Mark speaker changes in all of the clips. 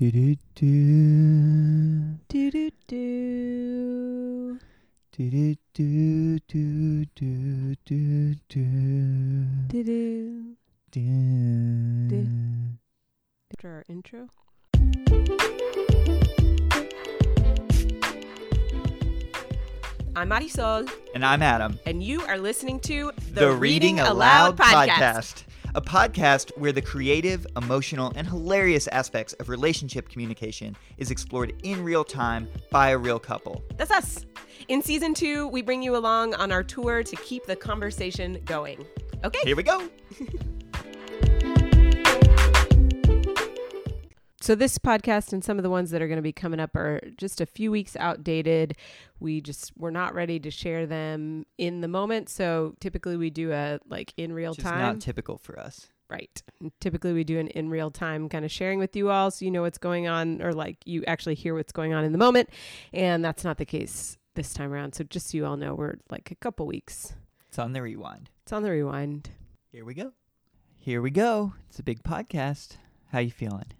Speaker 1: Do do do.
Speaker 2: Do do do.
Speaker 1: Do do do do do do do.
Speaker 2: Do do.
Speaker 1: do.
Speaker 2: After our intro. I'm Marisol,
Speaker 1: And I'm Adam.
Speaker 2: and you are listening to
Speaker 1: a podcast. A podcast where the creative, emotional, and hilarious aspects of relationship communication is explored in real time by a real couple.
Speaker 2: That's us. In season two, we bring you along on our tour to keep the conversation going. Okay.
Speaker 1: Here we go.
Speaker 2: So this podcast and some of the ones that are going to be coming up are just a few weeks outdated. We just we're not ready to share them in the moment. So typically we do a like in real time.
Speaker 1: not typical for us.
Speaker 2: right. Typically we do an in real time kind of sharing with you all so you know what's going on or like you actually hear what's going on in the moment. And that's not the case this time around. So just so you all know, we're like a couple weeks.
Speaker 1: It's on the rewind.
Speaker 2: It's on the rewind.
Speaker 1: Here we go. Here we go. It's a big podcast. How you feeling?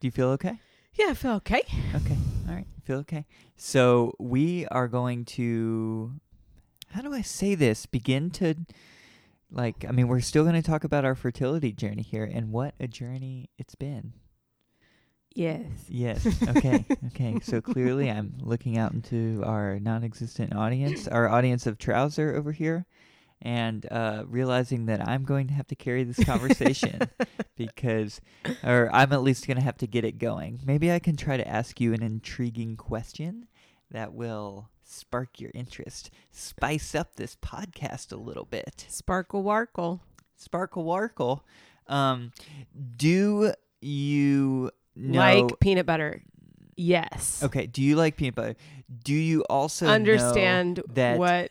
Speaker 1: Do you feel okay?
Speaker 2: Yeah, I feel okay.
Speaker 1: Okay. All right. Feel okay. So we are going to how do I say this? Begin to like I mean we're still going to talk about our fertility journey here and what a journey it's been.
Speaker 2: Yes.
Speaker 1: Yes. Okay. okay. So clearly I'm looking out into our non-existent audience, our audience of trouser over here and uh, realizing that I'm going to have to carry this conversation because or I'm at least going to have to get it going. Maybe I can try to ask you an intriguing question that will spark your interest, spice up this podcast a little bit.
Speaker 2: Sparkle Warkle.
Speaker 1: Sparkle Warkle. Um, do you know?
Speaker 2: Like peanut butter. Yes.
Speaker 1: okay. Do you like peanut butter? Do you also know
Speaker 2: Understand
Speaker 1: that
Speaker 2: what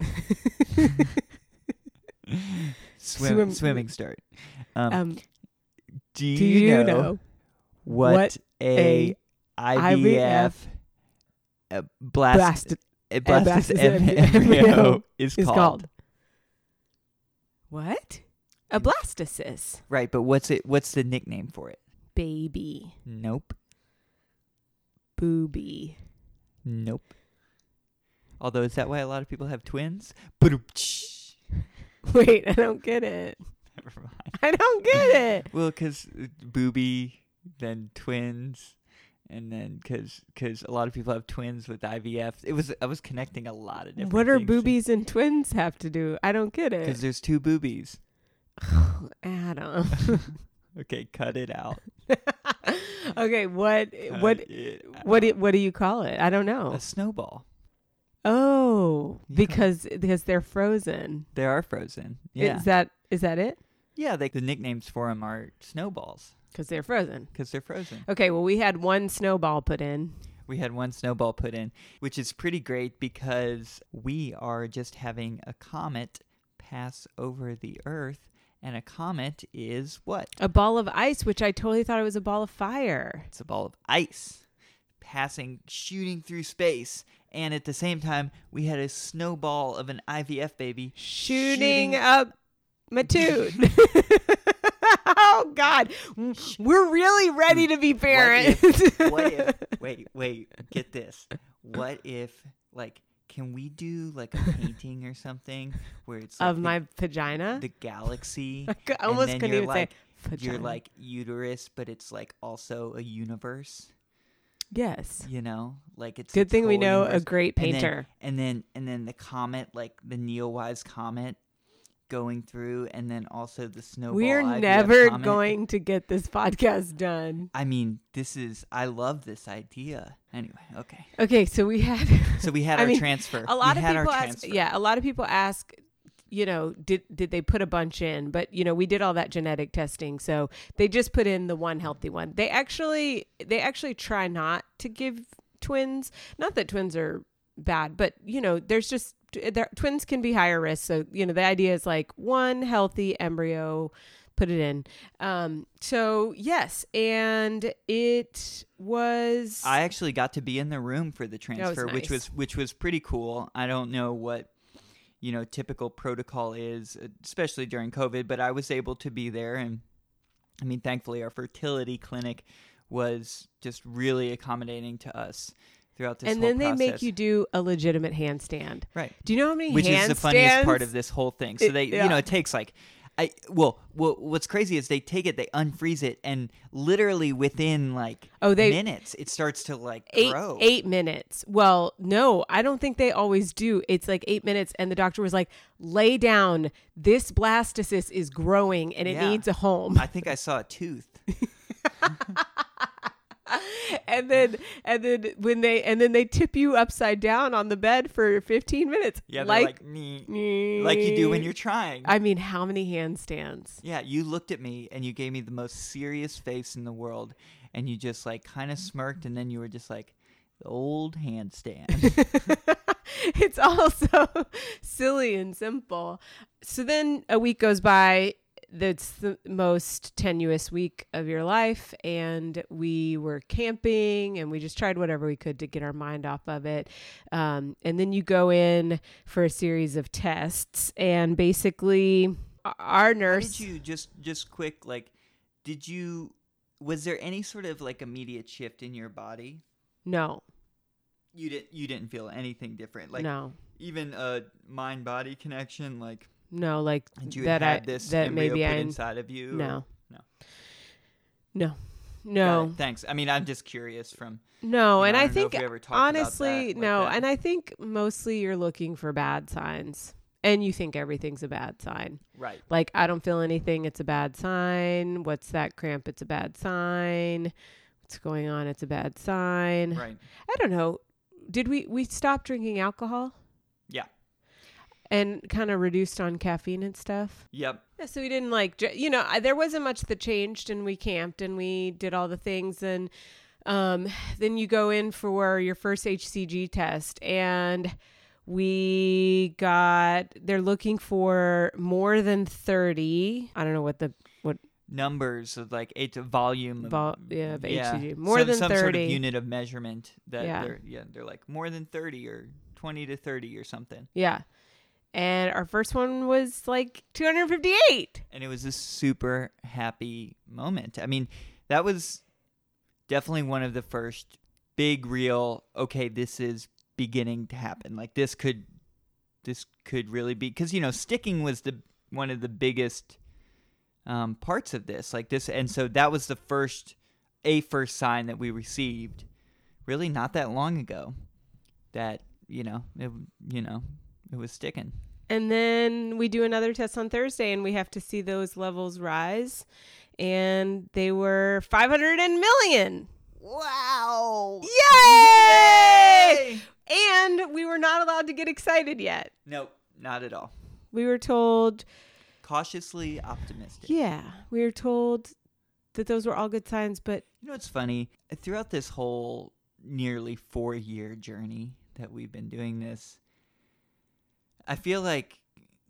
Speaker 1: swim,
Speaker 2: Swim-
Speaker 1: swimming start? Um,
Speaker 2: um
Speaker 1: do you,
Speaker 2: do you
Speaker 1: know, what,
Speaker 2: what
Speaker 1: a, IVF,
Speaker 2: IVF
Speaker 1: a blast,
Speaker 2: blast
Speaker 1: a blastus
Speaker 2: blastus
Speaker 1: em-
Speaker 2: em-
Speaker 1: embryo
Speaker 2: embryo
Speaker 1: is,
Speaker 2: is
Speaker 1: called?
Speaker 2: called? What? A blastocyst.
Speaker 1: Right, but what's it? What's the nickname for it?
Speaker 2: Baby.
Speaker 1: Nope,
Speaker 2: Booby.
Speaker 1: nope. Although is that why a lot of people have twins? Ba-dum-tsh.
Speaker 2: Wait, I don't get it.
Speaker 1: Never mind.
Speaker 2: I don't get it.
Speaker 1: Well, because uh, booby, then twins, and then because because a lot of people have twins with IVF. It was I was connecting a lot of different.
Speaker 2: What are boobies and twins have to do? I don't get it.
Speaker 1: Because there's two boobies.
Speaker 2: Adam.
Speaker 1: Okay, cut it out.
Speaker 2: okay, what
Speaker 1: Cut
Speaker 2: what what do, what do you call it? I don't know.
Speaker 1: A snowball.
Speaker 2: Oh,
Speaker 1: Yeah.
Speaker 2: because because they're frozen.
Speaker 1: They are frozen. Yeah.
Speaker 2: Is that is that it?
Speaker 1: yeah. They, the nicknames for them are snowballs
Speaker 2: Because they're frozen.
Speaker 1: because they're frozen.
Speaker 2: Okay, well we had one snowball put in.
Speaker 1: We had one snowball put in, which is pretty great because we are just having a comet pass over the Earth, and a comet is what?
Speaker 2: A ball of ice, which I totally thought it was a ball of fire.
Speaker 1: It's a ball of ice passing, shooting through space. And at the same time, we had a snowball of an IVF baby
Speaker 2: Shooting up my toot. oh God, we're really ready to be parents.
Speaker 1: what if wait wait get this what if like can we do like a painting or something where it's like
Speaker 2: of
Speaker 1: the,
Speaker 2: my vagina?
Speaker 1: the galaxy
Speaker 2: I almost couldn't even
Speaker 1: like
Speaker 2: say vagina.
Speaker 1: you're like uterus but it's like also a universe
Speaker 2: yes.
Speaker 1: you know like it's
Speaker 2: Good thing we know a
Speaker 1: universe.
Speaker 2: great
Speaker 1: And then-
Speaker 2: painter.
Speaker 1: and then and then the comet like the neowise comet going through and then also the snowball
Speaker 2: We're never
Speaker 1: comet.
Speaker 2: going to get this podcast done.
Speaker 1: I mean, this is I love this idea. Anyway, okay.
Speaker 2: Okay, so we had
Speaker 1: So we had
Speaker 2: I
Speaker 1: our
Speaker 2: mean,
Speaker 1: transfer.
Speaker 2: a lot
Speaker 1: we
Speaker 2: of people ask yeah a lot of people ask you know did did they put a bunch in but you know we did all that genetic testing so they just put in the one healthy one they actually they actually try not to give twins not that twins are bad but you know there's just there, twins can be higher risk so you know the idea is like one healthy embryo put it in um so yes and it was
Speaker 1: I actually got to be in the room for the transfer, which
Speaker 2: nice.
Speaker 1: was which was pretty cool. I don't know what you know typical protocol is, uh, especially during COVID, but I was able to be there, and I mean, thankfully, our fertility clinic was just really accommodating to us throughout this
Speaker 2: and then they make you do a legitimate handstand.
Speaker 1: right
Speaker 2: Do you know how many
Speaker 1: which is the funniest part of this whole thing. So
Speaker 2: It-
Speaker 1: they,
Speaker 2: yeah.
Speaker 1: you know, it takes like, I well, well, what's crazy is they take it, they unfreeze it, and literally within like
Speaker 2: Oh, they-
Speaker 1: minutes, it starts to like
Speaker 2: eight
Speaker 1: grow.
Speaker 2: eight minutes. Well, no, I don't think they always do. It's like eight minutes, and the doctor was like, "Lay down. This blastocyst is growing, and it
Speaker 1: Yeah.
Speaker 2: needs a home."
Speaker 1: I think I saw a tooth.
Speaker 2: and then and then when they and then they tip you upside down on the bed for 15 minutes.
Speaker 1: Yeah,
Speaker 2: like
Speaker 1: like "Nee," like you do when you're trying.
Speaker 2: I mean, how many handstands?
Speaker 1: yeah, you looked at me and you gave me the most serious face in the world, and you just like kind of smirked, and then you were just like, the old handstand.
Speaker 2: it's also silly and simple. So then a week goes by. That's the most tenuous week of your life. And we were camping and we just tried whatever we could to get our mind off of it. Um, and then you go in for a series of tests. And basically, our
Speaker 1: How
Speaker 2: nurse.
Speaker 1: did you just just quick like? Did you? Was there any sort of like immediate shift in your body?
Speaker 2: no,
Speaker 1: You didn't. You didn't feel anything different. Like
Speaker 2: no,
Speaker 1: even a mind body connection. Like
Speaker 2: no, like
Speaker 1: you
Speaker 2: that.
Speaker 1: had
Speaker 2: I,
Speaker 1: this
Speaker 2: that maybe
Speaker 1: put
Speaker 2: I.
Speaker 1: inside of you?
Speaker 2: No.
Speaker 1: No.
Speaker 2: No. No.
Speaker 1: Thanks. I mean, I'm just curious from.
Speaker 2: No,
Speaker 1: you
Speaker 2: and
Speaker 1: know,
Speaker 2: I
Speaker 1: don't know if
Speaker 2: think
Speaker 1: we ever talked about
Speaker 2: honestly,
Speaker 1: that like
Speaker 2: no,
Speaker 1: that.
Speaker 2: and I think mostly you're looking for bad signs. And you think everything's a bad sign.
Speaker 1: Right.
Speaker 2: Like I don't feel anything, it's a bad sign. What's that cramp? It's a bad sign. What's going on? It's a bad sign.
Speaker 1: Right.
Speaker 2: I don't know. Did we we stopped drinking alcohol. And kind of reduced on caffeine and stuff?
Speaker 1: Yep.
Speaker 2: Yeah, so we didn't like, you know, I, there wasn't much that changed, and we camped and we did all the things, and um, then you go in for your first HCG test, and we got they're looking for more than thirty. I don't know what the what
Speaker 1: Numbers of like eight to volume. Of,
Speaker 2: Vol- yeah, of
Speaker 1: yeah.
Speaker 2: HCG. More
Speaker 1: some,
Speaker 2: than
Speaker 1: some sort of
Speaker 2: 30.
Speaker 1: unit of measurement that
Speaker 2: Yeah.
Speaker 1: they're yeah they're like more than thirty or twenty to thirty or something.
Speaker 2: yeah, and our first one was like two hundred fifty eight.
Speaker 1: and it was a super happy moment. I mean, that was definitely one of the first big real okay, this is beginning to happen. Like this could this could really be cuz you know, sticking was the one of the biggest um, parts of this. Like this and so that was the first a first sign that we received really not that long ago that, you know, it, you know, it was sticking.
Speaker 2: And then we do another test on Thursday and we have to see those levels rise. And they were 500 and million.
Speaker 1: Wow.
Speaker 2: Yay! And we were not allowed to get excited yet.
Speaker 1: Nope, not at all.
Speaker 2: We were told,
Speaker 1: cautiously optimistic.
Speaker 2: yeah, we were told that those were all good signs, but
Speaker 1: You know what's funny? Throughout this whole nearly four year journey that we've been doing this, I feel like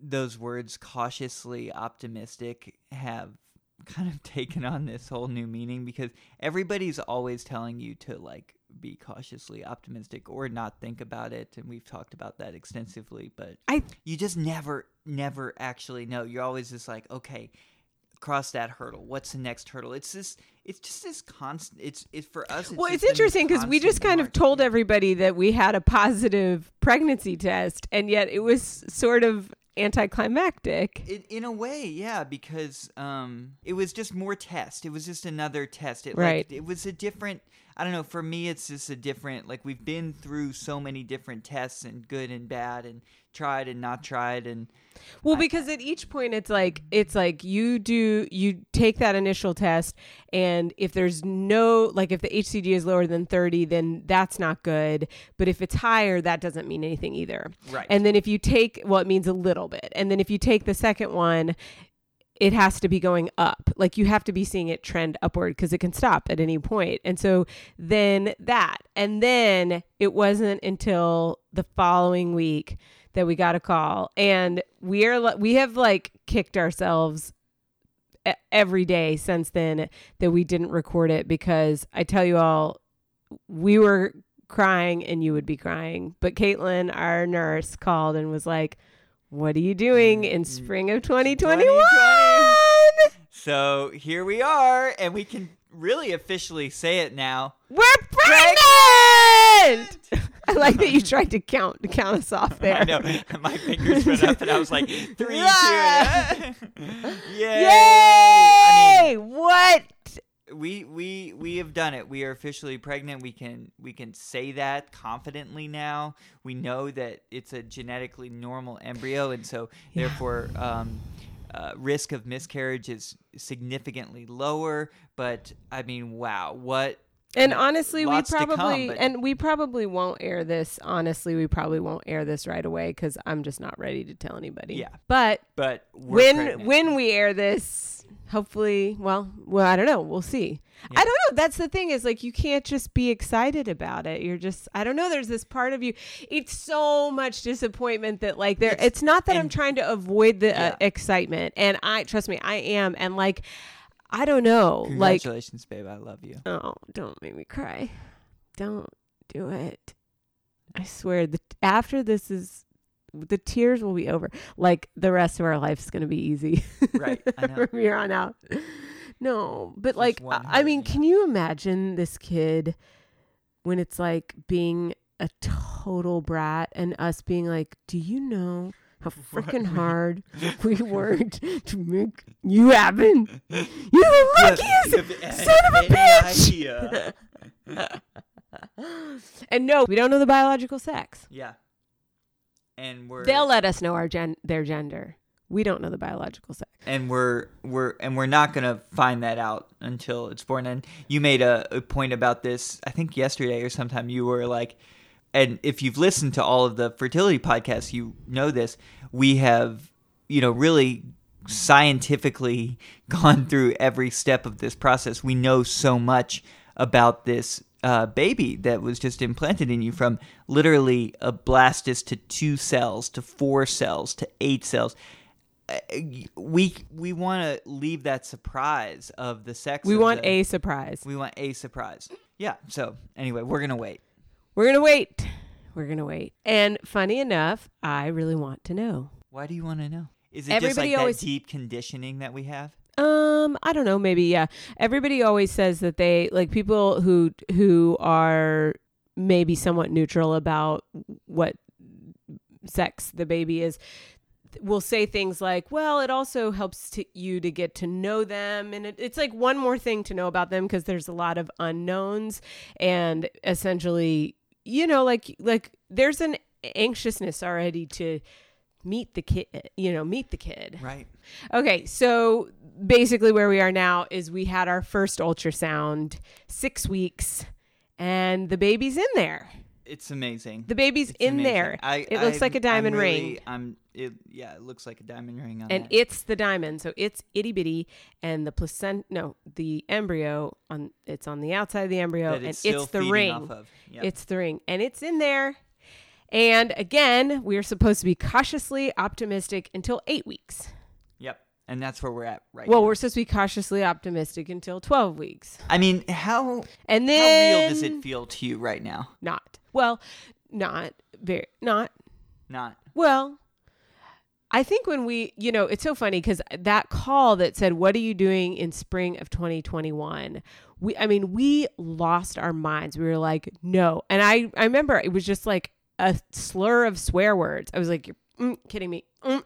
Speaker 1: those words cautiously optimistic have kind of taken on this whole new meaning because everybody's always telling you to like be cautiously optimistic or not think about it and we've talked about that extensively but
Speaker 2: I
Speaker 1: you just never never actually know. You're always just like okay cross that hurdle? What's the next hurdle? It's this it's just this constant it's it's for us it's
Speaker 2: well, it's
Speaker 1: just been this
Speaker 2: interesting because we just kind of told everybody that we had a positive pregnancy test, and yet it was sort of anticlimactic.
Speaker 1: in, in a way yeah because um it was just more test. It was just another test. It
Speaker 2: Right.
Speaker 1: like, it was a different i don't know for me it's just a different like we've been through so many different tests and good and bad and tried and not tried and
Speaker 2: Well,
Speaker 1: I-
Speaker 2: because at each point it's like it's like you do you take that initial test and if there's no like if the HCG is lower than 30 then that's not good, but if it's higher that doesn't mean anything either.
Speaker 1: right
Speaker 2: And then if you take well it means a little bit. And then if you take the second one it has to be going up. Like you have to be seeing it trend upward because it can stop at any point. And so then that. And then it wasn't until the following week that we got a call and we are we have like kicked ourselves every day since then that we didn't record it because I tell you all we were crying and you would be crying. But Caitlin, our nurse, called and was like, What are you doing in mm-hmm. spring of 2021?
Speaker 1: 2020. So here we are and we can really officially say it now.
Speaker 2: We're pregnant. I like that you tried to count to count us off there.
Speaker 1: I know. My fingers went up and I was like, three, two,
Speaker 2: Yeah.
Speaker 1: Yay!
Speaker 2: Yay!
Speaker 1: I mean,
Speaker 2: what?
Speaker 1: we we we have done it. We are officially pregnant. We can we can say that confidently now. We know that it's a genetically normal embryo, and so
Speaker 2: Yeah.
Speaker 1: therefore, um, uh, risk of miscarriage is significantly lower. But I mean, wow, what?
Speaker 2: And honestly, we
Speaker 1: to come,
Speaker 2: probably
Speaker 1: but-
Speaker 2: and we probably won't air this. Honestly, we probably won't air this right away because I'm just not ready to tell anybody.
Speaker 1: Yeah.
Speaker 2: But
Speaker 1: But
Speaker 2: when
Speaker 1: pregnant.
Speaker 2: when we air this, hopefully, well, well, I don't know. We'll see.
Speaker 1: Yeah.
Speaker 2: I don't know. That's the thing is like you can't just be excited about it. You're just I don't know. There's this part of you. It's so much disappointment that like there.
Speaker 1: It's-
Speaker 2: It's, not that I'm trying to avoid the
Speaker 1: Yeah.
Speaker 2: uh, excitement, and I trust me, I am. And like, I don't know. Like,
Speaker 1: congratulations, babe. I love you.
Speaker 2: oh, don't make me cry. Don't do it. I swear that after this is. The tears will be over. Like the rest of our life is gonna be easy.
Speaker 1: Right, I know.
Speaker 2: From here on out. No, but
Speaker 1: Just
Speaker 2: like, I mean, can you imagine this kid when it's like being a total brat and us being like, do you know how freaking hard we worked to make you happen? You're the luckiest son of a bitch. And no, we don't know the biological sex.
Speaker 1: Yeah. And we're
Speaker 2: They'll let us know our gen- their gender. We don't know the biological sex.
Speaker 1: and we're we're and we're not gonna find that out until it's born. And you made a, a point about this, I think yesterday or sometime. You were like, and if you've listened to all of the fertility podcasts, you know this. We have, you know, really scientifically gone through every step of this process. We know so much about this uh, baby that was just implanted in you from literally a blastus to two cells to four cells to eight cells. Uh, we we want to leave that surprise of the sex.
Speaker 2: We want
Speaker 1: the-
Speaker 2: a surprise.
Speaker 1: we want a surprise. Yeah. So anyway, we're gonna wait.
Speaker 2: We're gonna wait. We're gonna wait. And funny enough, I really want to know.
Speaker 1: Why do you want to know? Is it just like
Speaker 2: always-
Speaker 1: that deep conditioning that we have?
Speaker 2: Um, I don't know, maybe yeah. Everybody always says that they like people who who are maybe somewhat neutral about what sex the baby is will say things like, "Well, it also helps to you to get to know them," and it, it's like one more thing to know about them because there's a lot of unknowns, and essentially, you know, like like there's an anxiousness already to meet the kid, you know, meet the kid.
Speaker 1: Right.
Speaker 2: Okay, so basically where we are now is we had our first ultrasound, six weeks, and the baby's in there.
Speaker 1: It's amazing.
Speaker 2: The baby's
Speaker 1: It's
Speaker 2: in
Speaker 1: amazing.
Speaker 2: there.
Speaker 1: I,
Speaker 2: It looks like a diamond
Speaker 1: I'm
Speaker 2: ring.
Speaker 1: I'm. It, yeah, it looks like a diamond ring on
Speaker 2: And
Speaker 1: that.
Speaker 2: it's the diamond, so it's itty bitty, and the placenta, no, the embryo on it's on the outside of the embryo,
Speaker 1: that
Speaker 2: and
Speaker 1: it's,
Speaker 2: it's, the ring.
Speaker 1: Of. Yep.
Speaker 2: It's the ring, and it's in there. And again, we're supposed to be cautiously optimistic until eight weeks.
Speaker 1: Yep. And that's where we're at right now.
Speaker 2: Well,
Speaker 1: now.
Speaker 2: we're supposed to be cautiously optimistic until twelve weeks,
Speaker 1: I mean, how
Speaker 2: and
Speaker 1: how
Speaker 2: then
Speaker 1: real does it feel to you right now?
Speaker 2: not well not very not
Speaker 1: Not.
Speaker 2: well i think when we you know it's so funny because that call that said what are you doing in spring of 2021 we i mean we lost our minds. We were like no. And i i remember it was just like a slur of swear words. I was like you're mm, kidding me. Mm,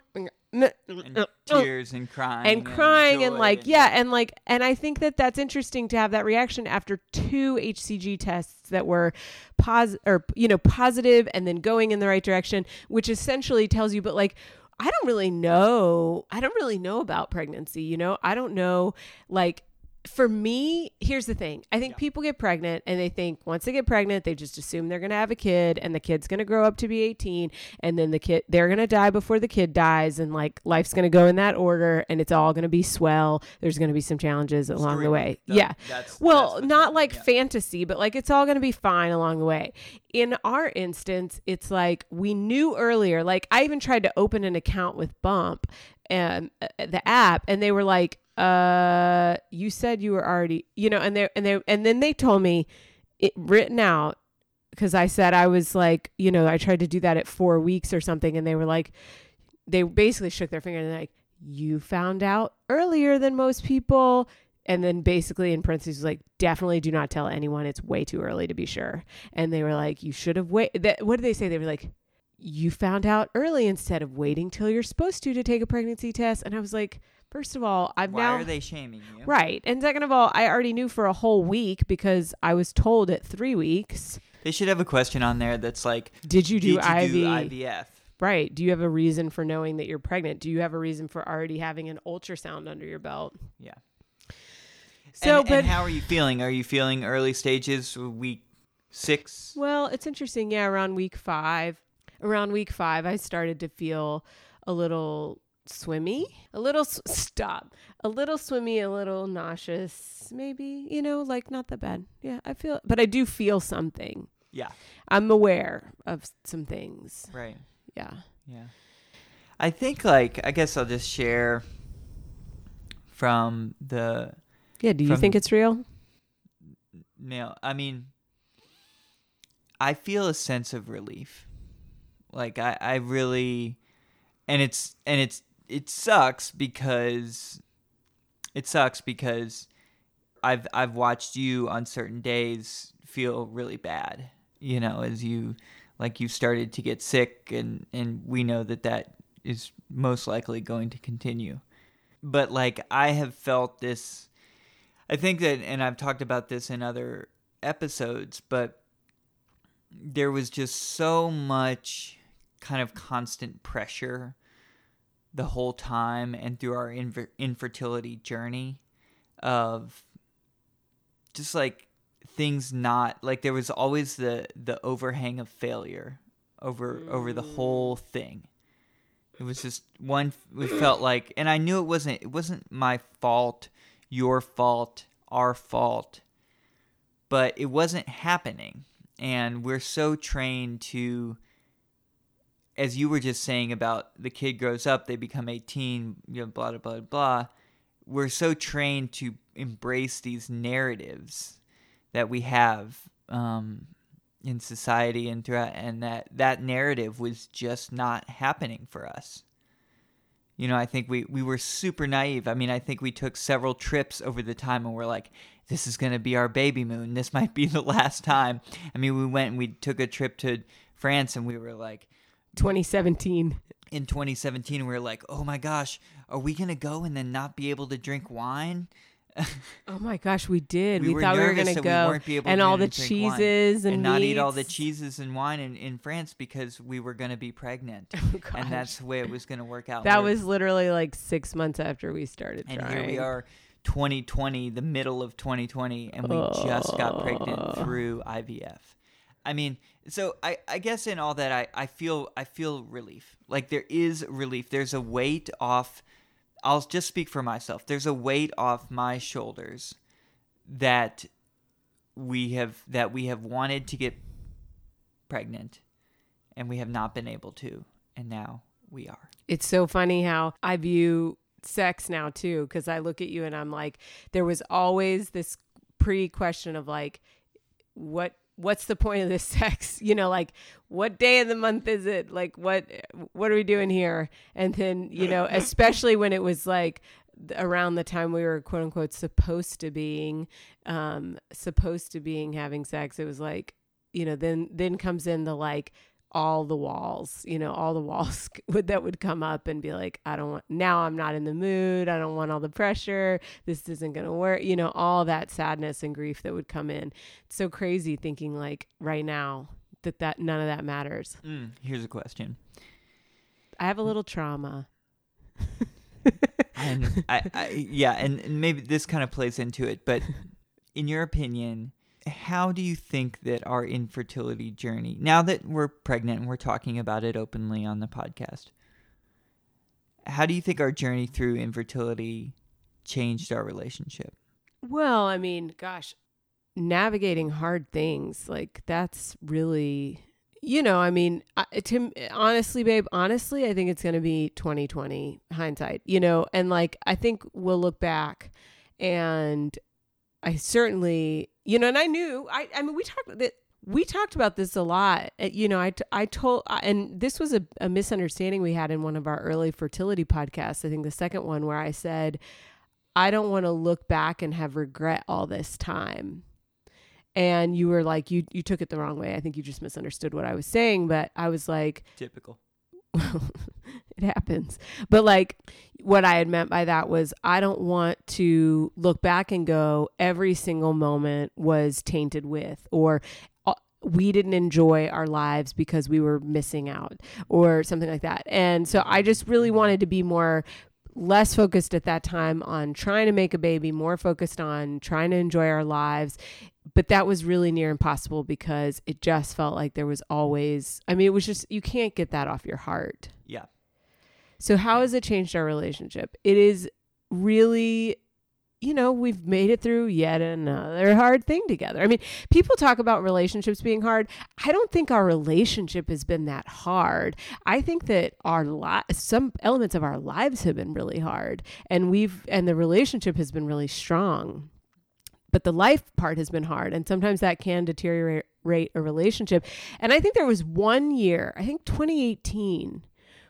Speaker 1: And
Speaker 2: mm, mm."
Speaker 1: tears and crying
Speaker 2: and crying and
Speaker 1: joy
Speaker 2: like yeah and like and i think that that's interesting to have that reaction after two hcg tests that were pos or you know positive and then going in the right direction which essentially tells you but like i don't really know i don't really know about pregnancy you know i don't know like for me, here's the thing. I think
Speaker 1: Yeah.
Speaker 2: people get pregnant and they think once they get pregnant, they just assume they're going to have a kid and the kid's going to grow up to be 18 and then the kid they're going to die before the kid dies and like life's going to go in that order and it's all going to be swell. There's going to be some challenges along the way.
Speaker 1: That-
Speaker 2: yeah.
Speaker 1: That's
Speaker 2: Well,
Speaker 1: that's
Speaker 2: not like
Speaker 1: yeah.
Speaker 2: fantasy, but like it's all going to be fine along the way. In our instance, it's like we knew earlier. Like I even tried to open an account with Bump and uh, the app and they were like uh you said you were already you know and they and they and then they told me it written out because I said I was like, you know, I tried to do that at four weeks or something, and they were like, they basically shook their finger and they're like, you found out earlier than most people. and then basically in parentheses like definitely do not tell anyone. It's way too early to be sure. And they were like you should have wait that what did they say? They were like you found out early instead of waiting till you're supposed to to take a pregnancy test. And i was like first of all i've
Speaker 1: Why
Speaker 2: now
Speaker 1: are they shaming you?
Speaker 2: right and second of all i already knew for a whole week because i was told at three weeks
Speaker 1: They should have a question on there that's like,
Speaker 2: did you do
Speaker 1: did you do IVF?
Speaker 2: right do you have a reason for knowing that you're pregnant do you have a reason for already having an ultrasound under your belt
Speaker 1: Yeah.
Speaker 2: so
Speaker 1: and,
Speaker 2: but
Speaker 1: and how are you feeling? Are you feeling early stages, week six?
Speaker 2: Well, it's interesting. Yeah, around week five, around week five, I started to feel a little swimmy, a little s- stop, a little swimmy, a little nauseous, maybe. You know, like not that bad. Yeah, I feel, but I do feel something.
Speaker 1: Yeah.
Speaker 2: I'm aware of some things.
Speaker 1: Right.
Speaker 2: Yeah.
Speaker 1: Yeah. I think like I guess I'll just share from the
Speaker 2: Yeah. Do you think it's real?
Speaker 1: No, I mean, I feel a sense of relief. Like I, I really, and it's and it's it sucks because it sucks because I've I've watched you on certain days feel really bad. You know, as you like you started to get sick, and and we know that that is most likely going to continue. But like I have felt this I think that, and I've talked about this in other episodes, but there was just so much kind of constant pressure the whole time and through our infer- infertility journey of just like things not like there was always the the overhang of failure over over the whole mm. thing. It was just one we felt like and i knew it wasn't it wasn't my fault your fault our fault but it wasn't happening. And we're so trained to as you were just saying about the kid grows up they become 18 you know blah blah blah blah we're so trained to embrace these narratives that we have um, in society and throughout and that that narrative was just not happening for us. You know i think we we were super naive. I mean i think we took several trips over the time and we're like this is going to be our baby moon. This might be the last time. I mean we went and we took a trip to france and we were like
Speaker 2: 2017.
Speaker 1: in 2017 we were like oh my gosh are we going to go and then not be able to drink wine
Speaker 2: Oh my gosh, we did.
Speaker 1: We
Speaker 2: We, thought we were
Speaker 1: that we
Speaker 2: go
Speaker 1: able
Speaker 2: and
Speaker 1: to
Speaker 2: all the cheeses and,
Speaker 1: and not eat all the cheeses and wine in, in france because we were going to be pregnant
Speaker 2: Oh,
Speaker 1: and that's the way it was going to work out
Speaker 2: that was literally like six months after we started
Speaker 1: and
Speaker 2: trying.
Speaker 1: here we are 2020 the middle of 2020 and we just got pregnant
Speaker 2: Oh.
Speaker 1: through ivf i mean so i i guess in all that i i feel i feel relief. Like there is relief. There's a weight off i'll just speak for myself. There's a weight off my shoulders that we have that we have wanted to get pregnant and we have not been able to and now we are.
Speaker 2: It's so funny how I view sex now too, because I look at you and I'm like, there was always this pre question of like, what what's the point of this sex? You know, like what day of the month is it? Like what what are we doing here? And then you know, especially when it was like around the time we were quote unquote supposed to being um supposed to being having sex it was like you know then then comes in the like all the walls you know all the walls would that would come up and be like i don't want now i'm not in the mood. I don't want all the pressure. This isn't going to work you know all that sadness and grief that would come in. It's so crazy thinking like right now that that none of that matters.
Speaker 1: Mm, here's a question.
Speaker 2: I have a little trauma.
Speaker 1: And I, I yeah and, and maybe this kind of plays into it but in your opinion how do you think that our infertility journey now that we're pregnant and we're talking about it openly on the podcast how do you think our journey through infertility changed our relationship?
Speaker 2: Well, I mean, gosh, navigating hard things like that's really, you know, I mean, I, to honestly, babe, honestly, I think it's going to be 2020 hindsight, you know, and like I think we'll look back and I certainly, you know, and I knew, I, I mean, we talked that we talked about this a lot. Uh, You know, I, I told, and this was a, a misunderstanding we had in one of our early fertility podcasts. I think the second one where I said, I don't want to look back and have regret all this time. And you were like, you you took it the wrong way. I think you just misunderstood what I was saying, but I was like,
Speaker 1: Typical.
Speaker 2: it happens. But like what I had meant by that was I don't want to look back and go every single moment was tainted with or uh, we didn't enjoy our lives because we were missing out or something like that. And so I just really wanted to be more less focused at that time on trying to make a baby, more focused on trying to enjoy our lives. But that was really near impossible because it just felt like there was always, I mean, it was just, you can't get that off your heart.
Speaker 1: Yeah.
Speaker 2: So, how has it changed our relationship? It is really, you know, we've made it through yet another hard thing together. I mean, people talk about relationships being hard. I don't think our relationship has been that hard. I think that our li- some elements of our lives have been really hard, and we've and the relationship has been really strong. But the life part has been hard, and sometimes that can deteriorate a relationship. And I think there was one year, I think 2018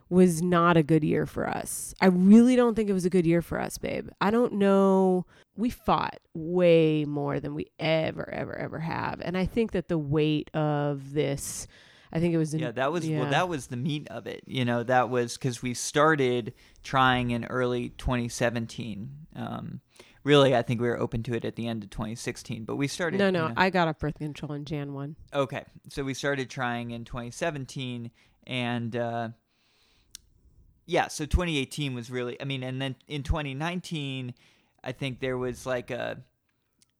Speaker 2: was not a good year for us. I really don't think it was a good year for us, babe. I don't know. We fought way more than we ever, ever, ever have. And I think that the weight of this, I think it was. In,
Speaker 1: Yeah, that was
Speaker 2: yeah.
Speaker 1: well. That was the meat of it. You know, that was because we started trying in early 2017. Um, really, I think we were open to it at the end of 2016. But we started.
Speaker 2: No,
Speaker 1: you
Speaker 2: no,
Speaker 1: know-
Speaker 2: I got off birth control in Jan 1.
Speaker 1: Okay, so we started trying in 2017, and uh, yeah, so 2018 was really, I mean, and then in 2019, I think there was like a,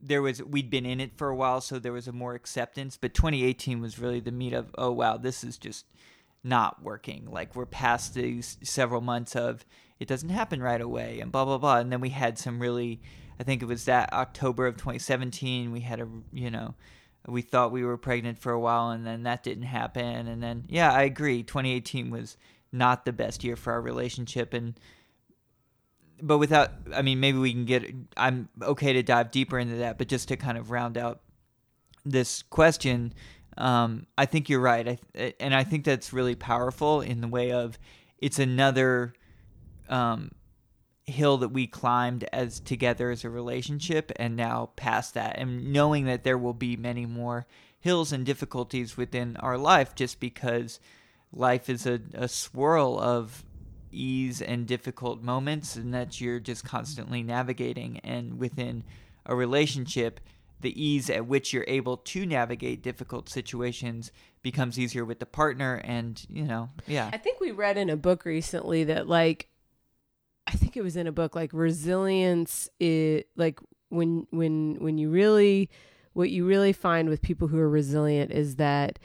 Speaker 1: there was we'd been in it for a while, so there was a more acceptance. But 2018 was really the meat of, oh wow, this is just not working. Like we're past these several months of it doesn't happen right away, and blah blah blah. And then we had some really, I think it was that October of 2017, we had a, you know we thought we were pregnant for a while and then that didn't happen and then yeah i agree 2018 was not the best year for our relationship and but without i mean maybe we can get i'm okay to dive deeper into that but just to kind of round out this question um, i think you're right. I, and i think that's really powerful in the way of it's another um, hill that we climbed as together as a relationship and now past that. And knowing that there will be many more hills and difficulties within our life just because life is a, a swirl of ease and difficult moments and that you're just constantly navigating. And within a relationship the ease at which you're able to navigate difficult situations becomes easier with the partner and you know yeah.
Speaker 2: I think we read in a book recently that like I think it was in a book like resilience is like when when when you really what you really find with people who are resilient is that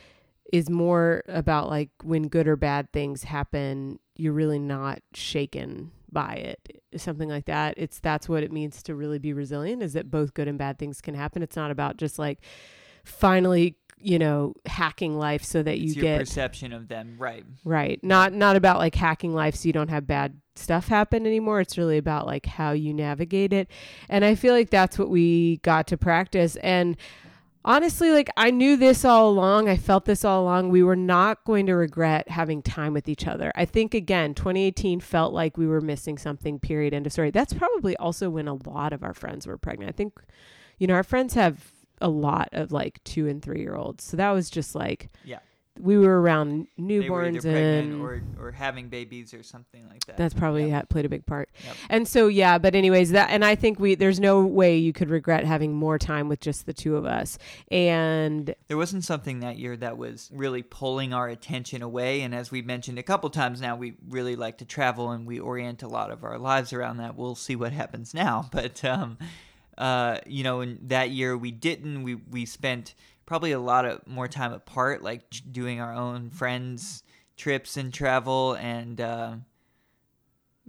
Speaker 2: is more about like when good or bad things happen you're really not shaken by it something like that it's that's what it means to really be resilient is that both good and bad things can happen it's not about just like finally you know hacking life so that you get
Speaker 1: perception of them right
Speaker 2: Right. Not not about like hacking life so you don't have bad stuff happen anymore. It's really about like how you navigate it. And I feel like that's what we got to practice and honestly like I knew this all along. I felt this all along. We were not going to regret having time with each other. I think again, 2018 felt like we were missing something period end of story. That's probably also when a lot of our friends were pregnant. I think you know, our friends have a lot of like 2 and 3 year olds. So that was just like
Speaker 1: Yeah.
Speaker 2: We were around
Speaker 1: were
Speaker 2: newborns
Speaker 1: pregnant
Speaker 2: and
Speaker 1: or, or having babies or something like that.
Speaker 2: that's probably had played a big part.
Speaker 1: Yep.
Speaker 2: And so yeah, but anyways, that and I think we there's no way you could regret having more time with just the two of us. And
Speaker 1: There wasn't something that year that was really pulling our attention away. And as we mentioned a couple times now, we really like to travel and we orient a lot of our lives around that. We'll see what happens now. But, um, uh, you know, in that year we didn't. We, we spent probably a lot of more time apart, like doing our own friends' trips and travel. And, uh,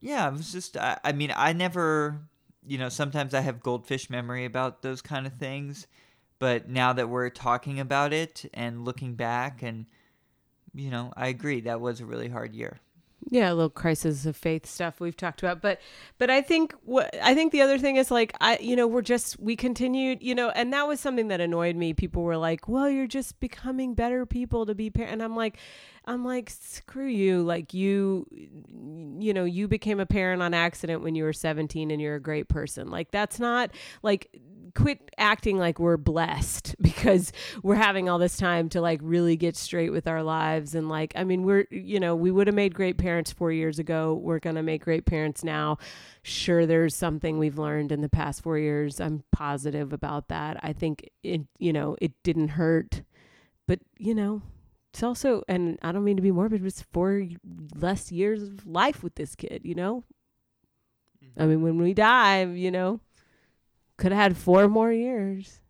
Speaker 1: yeah, it was just, I, I mean, I never, you know, sometimes I have goldfish memory about those kind of things but now that we're talking about it and looking back and you know i agree that was a really hard year
Speaker 2: yeah, a little crisis of faith stuff we've talked about. But but I think what I think the other thing is like I you know, we're just we continued, you know, and that was something that annoyed me. People were like, "Well, you're just becoming better people to be parent." And I'm like I'm like, "Screw you. Like you you know, you became a parent on accident when you were 17 and you're a great person." Like that's not like quit acting like we're blessed because we're having all this time to like really get straight with our lives. And like I mean we're you know we would have made great parents 4 years ago. We're going to make great parents now. Sure there's something we've learned in the past 4 years. I'm positive about that. I think it you know it didn't hurt. But you know it's also and I don't mean to be morbid but it's 4 less years of life with this kid you know? Mm-hmm. I mean when we die you know could have had four more years.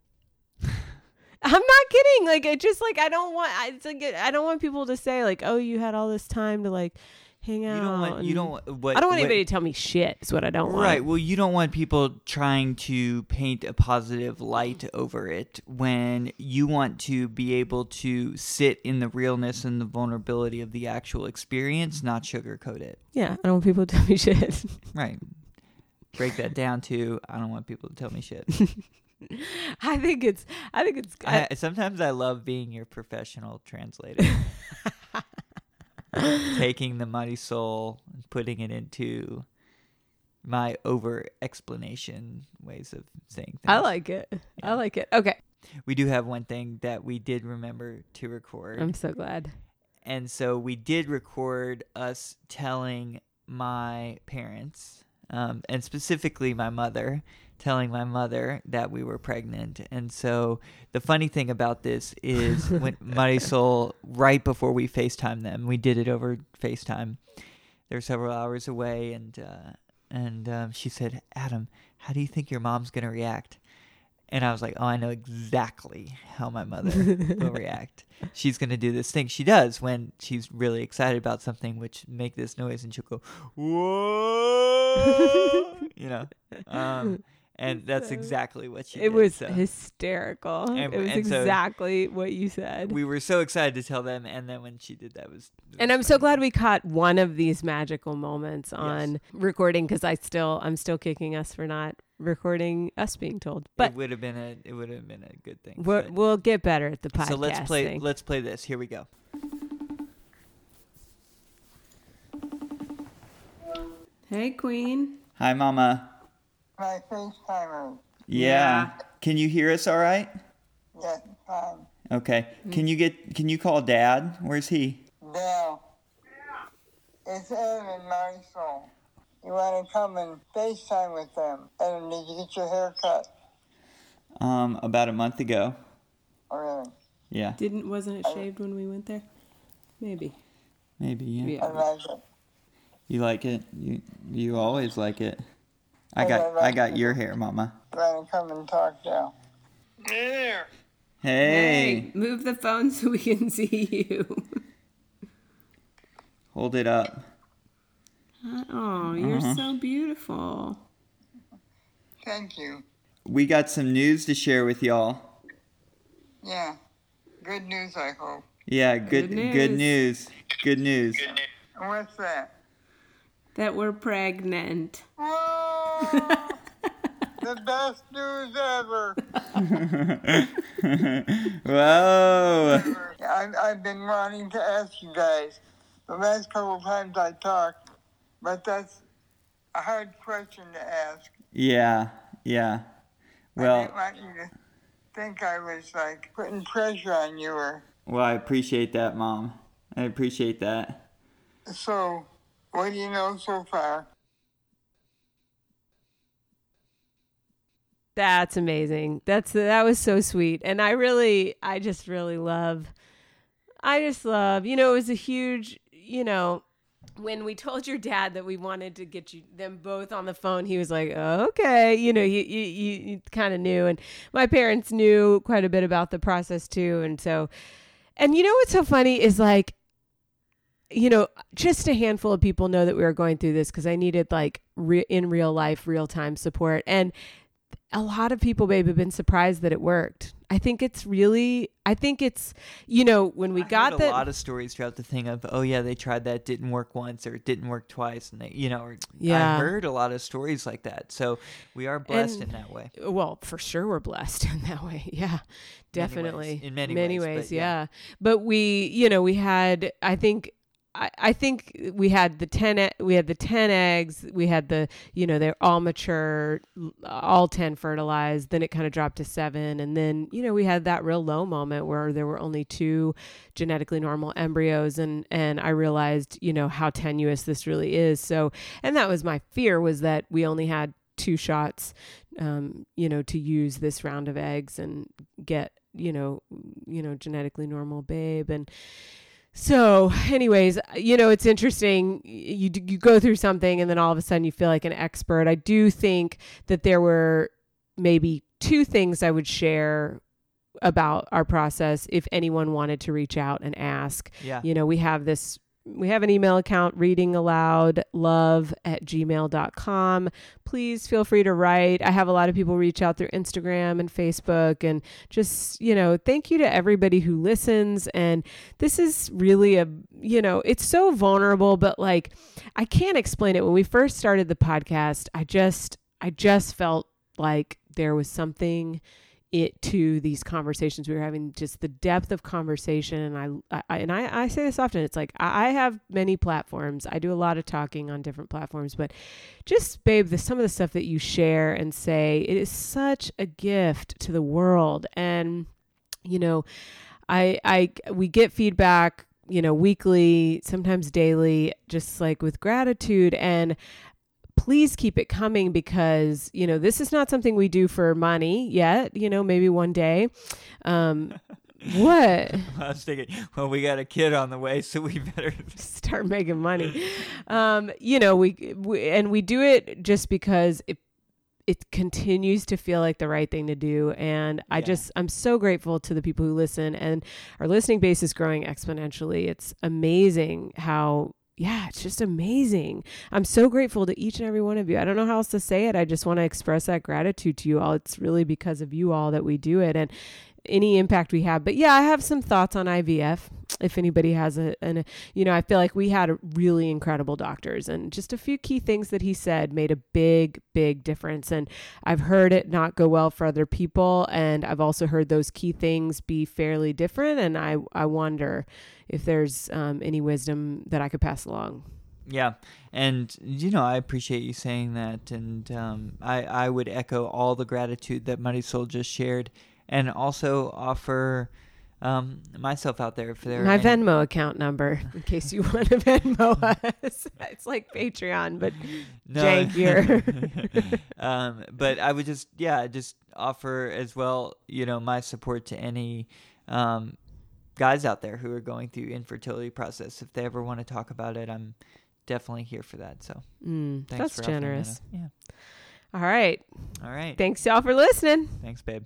Speaker 2: I'm not kidding. Like it just like I don't want I it's like I don't want people to say like oh you had all this time to like hang out.
Speaker 1: You don't want. You don't. want- What,
Speaker 2: I don't want
Speaker 1: what-
Speaker 2: anybody to tell me shit. Is what I don't want.
Speaker 1: Right. Well, you don't want people trying to paint a positive light over it when you want to be able to sit in the realness and the vulnerability of the actual experience, not sugarcoat it.
Speaker 2: Yeah, I don't want people to tell me shit.
Speaker 1: Right. Break that down to I don't want people to tell me shit.
Speaker 2: I think it's. I think it's.
Speaker 1: I, sometimes I love being your professional translator. Taking the muddy soul and putting it into my over explanation ways of saying things.
Speaker 2: I like it. I like it. Okay,
Speaker 1: We do have one thing that we did remember to record.
Speaker 2: I'm so glad.
Speaker 1: and so we did record us telling my parents, um, and specifically my mother, telling my mother that we were pregnant. And so the funny thing about this is when Marisol, right before we FaceTime them, we did it over FaceTime. They're several hours away, and uh, and um, she said, "Adam, how do you think your mom's gonna react?" And I was like, "Oh, I know exactly how my mother will react. She's gonna do this thing she does when she's really excited about something, which make this noise, and she'll go, whoa, you know." Um, and that's exactly what she said.
Speaker 2: It
Speaker 1: did.
Speaker 2: was
Speaker 1: so.
Speaker 2: hysterical.
Speaker 1: And-
Speaker 2: it was
Speaker 1: and so-
Speaker 2: exactly what you said.
Speaker 1: we were so excited to tell them, and then when she did that, was. it
Speaker 2: and I'm so glad we caught one of these magical moments on recording because I still I'm still kicking us for not recording us being told. But
Speaker 1: it would have been a it would have been a good thing.
Speaker 2: we're,
Speaker 1: but-
Speaker 2: we'll get better at the podcast.
Speaker 1: so let's play
Speaker 2: thing.
Speaker 1: let's play this. Here we go.
Speaker 2: hey, Queen.
Speaker 1: Hi, Mama.
Speaker 3: My FaceTimer.
Speaker 1: Yeah. Can you hear us all right?
Speaker 3: Yes, fine.
Speaker 1: Okay. Can you get can you call Dad? Where's he?
Speaker 3: Dale. It's Ed and Marisol. You want to come and FaceTime with them? Adam, did you get your hair cut?
Speaker 1: Um, about a month ago.
Speaker 3: Oh, really?
Speaker 1: Yeah.
Speaker 2: Didn't wasn't it shaved when we went there? Maybe.
Speaker 1: Maybe. Yeah.
Speaker 3: I like it.
Speaker 1: You like it? You you always like it. I
Speaker 3: I
Speaker 1: got
Speaker 3: like
Speaker 1: I got your hair, Mama.
Speaker 3: You come and talk now? There.
Speaker 1: Hey,
Speaker 2: move the phone so we can see you.
Speaker 1: hold it up.
Speaker 2: Oh, you're
Speaker 1: Uh-huh.
Speaker 2: so beautiful.
Speaker 3: Thank you.
Speaker 1: We got some news to share with y'all.
Speaker 3: Yeah. Good news, I hope.
Speaker 1: Yeah, good
Speaker 2: Good
Speaker 1: good
Speaker 2: news.
Speaker 1: news. Good news.
Speaker 3: What's that?
Speaker 2: That we're pregnant.
Speaker 3: Whoa! The best news ever.
Speaker 1: Whoa.
Speaker 3: I've, I've been wanting to ask you guys the last couple of times I talked, but that's a hard question to ask.
Speaker 1: Yeah, yeah. Well, I
Speaker 3: didn't want you to think I was like putting pressure on you or
Speaker 1: well, I appreciate that, Mom. I appreciate that.
Speaker 3: so. What do you know so far?
Speaker 2: That's amazing. That's that was so sweet. And I really I just really love I just love, you know, it was a huge, you know, when we told your dad that we wanted to get you them both on the phone, he was like, "Okay," you know, you, you, you kind of knew, and my parents knew quite a bit about the process too, and so, and you know what's so funny is like, you know, just a handful of people know that we were going through this because I needed like re- in real life, real time support, and a lot of people, babe, have been surprised that it worked. I think it's really, I think it's, you know, when we
Speaker 1: I
Speaker 2: got the
Speaker 1: a lot of stories throughout the thing of, oh yeah, they tried that, didn't work once, or it didn't work twice, and they, you know, or,
Speaker 2: Yeah.
Speaker 1: I heard a lot of stories like that. So we are blessed
Speaker 2: And-
Speaker 1: in that way.
Speaker 2: well, for sure we're blessed in that way. Yeah, definitely.
Speaker 1: In many ways, but
Speaker 2: yeah.
Speaker 1: yeah.
Speaker 2: But we, you know, we had, I think, I, I think we had the 10, e- we had the 10 eggs, we had the, you know, they're all mature, all 10 fertilized. Then it kind of dropped to seven. And then, you know, we had that real low moment where there were only two genetically normal embryos. And, and I realized, you know, how tenuous this really is. So, and that was my fear was that we only had two shots um, you know, to use this round of eggs and get, you know, you know, genetically normal babe. And so, anyways, you know, it's interesting. You you go through something, and then all of a sudden you feel like an expert. I do think that there were maybe two things I would share about our process if anyone wanted to reach out and ask
Speaker 1: Yeah.
Speaker 2: you know we have this we have an email account reading aloud love at gmail.com please feel free to write. I have a lot of people reach out through instagram and facebook and just you know thank you to everybody who listens. And this is really a you know it's so vulnerable but like i can't explain it. When we first started the podcast i just i just felt like there was something it to these conversations. We were having just the depth of conversation and I, I and I, I say this often it's like I, have many platforms. I do a lot of talking on different platforms but just babe the some of the stuff that you share and say it is such a gift to the world. And you know I I we get feedback you know weekly sometimes daily just like with gratitude. And please keep it coming because you know this is not something we do for money yet you know maybe one day. Um what?
Speaker 1: I was thinking, well, we got a kid on the way, so we better.
Speaker 2: start making money. Um you know we, we and we do it just because it it continues to feel like the right thing to do. And i just i'm so grateful to the people who listen and our listening base is growing exponentially. It's amazing how yeah, it's just amazing. I'm so grateful to each and every one of you. I don't know how else to say it. I just want to express that gratitude to you all. It's really because of you all that we do it and any impact we have. But yeah, I have some thoughts on IVF. If anybody has a, and you know, I feel like we had really incredible doctors, and just a few key things that he said made a big, big difference. And I've heard it not go well for other people, and I've also heard those key things be fairly different. And I, I wonder if there's um, any wisdom that I could pass along.
Speaker 1: Yeah, and you know I appreciate you saying that, and um, I I would echo all the gratitude that Soul just shared, and also offer um, myself out there for their
Speaker 2: My Venmo account number, in case you want to Venmo us. it's like Patreon, but jankier.
Speaker 1: um, but I would just yeah just offer as well you know my support to any um, guys out there who are going through infertility process if they ever want to talk about it I'm definitely here for that so
Speaker 2: Mm,
Speaker 1: thanks
Speaker 2: that's generous.
Speaker 1: yeah
Speaker 2: All right.
Speaker 1: all right
Speaker 2: Thanks, y'all, for listening.
Speaker 1: thanks babe